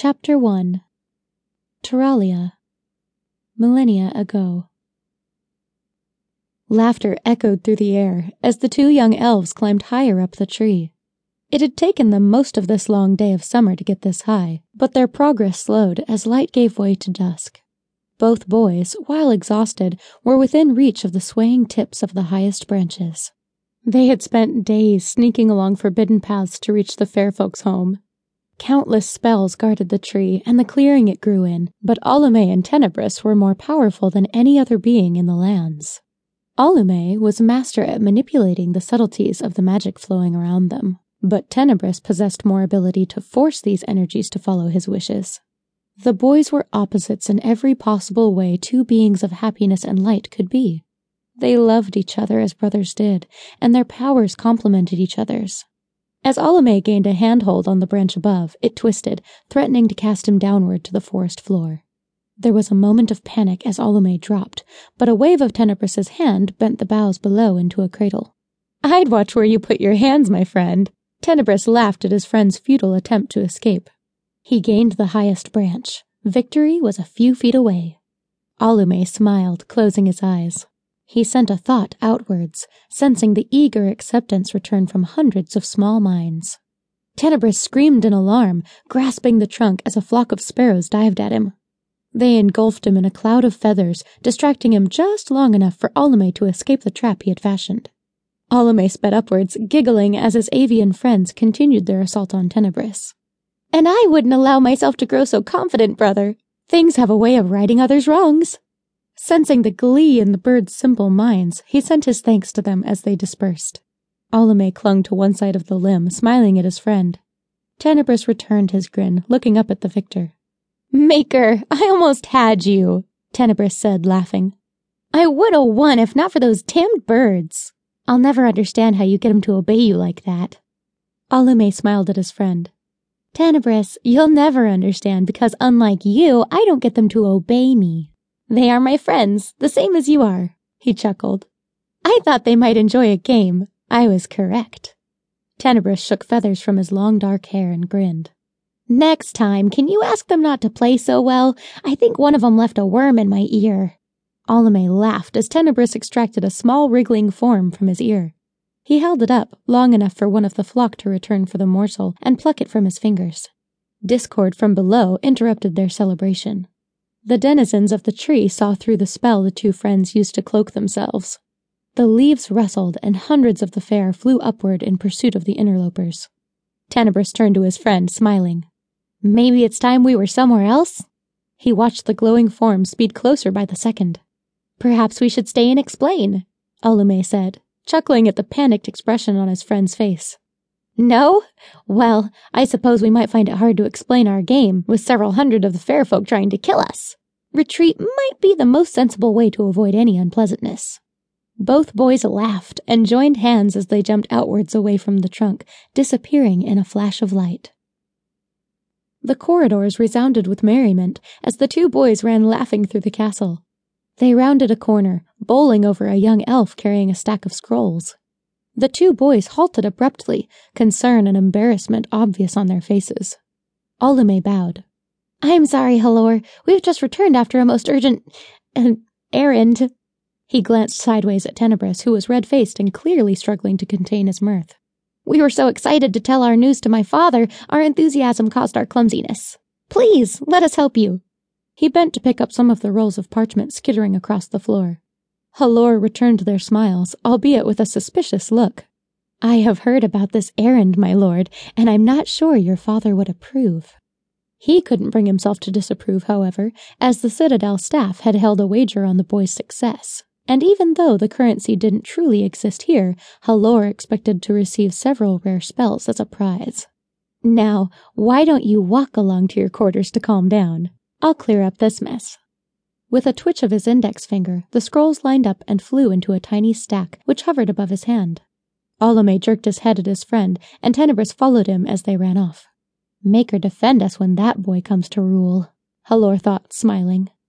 Chapter 1 Teralia Millennia Ago Laughter echoed through the air as the two young elves climbed higher up the tree. It had taken them most of this long day of summer to get this high, but their progress slowed as light gave way to dusk. Both boys, while exhausted, were within reach of the swaying tips of the highest branches. They had spent days sneaking along forbidden paths to reach the fair folks' home, Countless spells guarded the tree and the clearing it grew in, but Alume and Tenebris were more powerful than any other being in the lands. Alume was master at manipulating the subtleties of the magic flowing around them, but Tenebris possessed more ability to force these energies to follow his wishes. The boys were opposites in every possible way two beings of happiness and light could be. They loved each other as brothers did, and their powers complemented each other's. As Alume gained a handhold on the branch above, it twisted, threatening to cast him downward to the forest floor. There was a moment of panic as Alume dropped, but a wave of Tenebris's hand bent the boughs below into a cradle. I'd watch where you put your hands, my friend. Tenebris laughed at his friend's futile attempt to escape. He gained the highest branch. Victory was a few feet away. Alume smiled, closing his eyes. He sent a thought outwards, sensing the eager acceptance return from hundreds of small minds. Tenebris screamed in alarm, grasping the trunk as a flock of sparrows dived at him. They engulfed him in a cloud of feathers, distracting him just long enough for Alume to escape the trap he had fashioned. Alume sped upwards, giggling as his avian friends continued their assault on Tenebris. And I wouldn't allow myself to grow so confident, brother. Things have a way of righting others' wrongs. Sensing the glee in the birds' simple minds, he sent his thanks to them as they dispersed. Alume clung to one side of the limb, smiling at his friend. Tenebris returned his grin, looking up at the victor. Maker, I almost had you, Tenebris said, laughing. I would have won if not for those tamed birds. I'll never understand how you get them to obey you like that. Alume smiled at his friend. Tenebris, you'll never understand because unlike you, I don't get them to obey me. They are my friends, the same as you are, he chuckled. I thought they might enjoy a game. I was correct. Tenebris shook feathers from his long dark hair and grinned. Next time, can you ask them not to play so well? I think one of them left a worm in my ear. Alume laughed as Tenebris extracted a small wriggling form from his ear. He held it up, long enough for one of the flock to return for the morsel and pluck it from his fingers. Discord from below interrupted their celebration. The denizens of the tree saw through the spell the two friends used to cloak themselves. The leaves rustled, and hundreds of the fair flew upward in pursuit of the interlopers. Tenebris turned to his friend, smiling. Maybe it's time we were somewhere else? He watched the glowing forms speed closer by the second. Perhaps we should stay and explain, Alume said, chuckling at the panicked expression on his friend's face. No? Well, I suppose we might find it hard to explain our game with several hundred of the fair folk trying to kill us. Retreat might be the most sensible way to avoid any unpleasantness. Both boys laughed and joined hands as they jumped outwards away from the trunk, disappearing in a flash of light. The corridors resounded with merriment as the two boys ran laughing through the castle. They rounded a corner, bowling over a young elf carrying a stack of scrolls. The two boys halted abruptly, concern and embarrassment obvious on their faces. Alume bowed. I'm sorry, Halor. We've just returned after a most urgent uh, errand. He glanced sideways at Tenebris, who was red faced and clearly struggling to contain his mirth. We were so excited to tell our news to my father, our enthusiasm caused our clumsiness. Please, let us help you. He bent to pick up some of the rolls of parchment skittering across the floor. Halor returned their smiles, albeit with a suspicious look. I have heard about this errand, my lord, and I'm not sure your father would approve. He couldn't bring himself to disapprove, however, as the Citadel staff had held a wager on the boy's success. And even though the currency didn't truly exist here, Halor expected to receive several rare spells as a prize. Now, why don't you walk along to your quarters to calm down? I'll clear up this mess. With a twitch of his index finger, the scrolls lined up and flew into a tiny stack which hovered above his hand. Alume jerked his head at his friend, and Tenebris followed him as they ran off. Maker defend us when that boy comes to rule, Halor thought, smiling.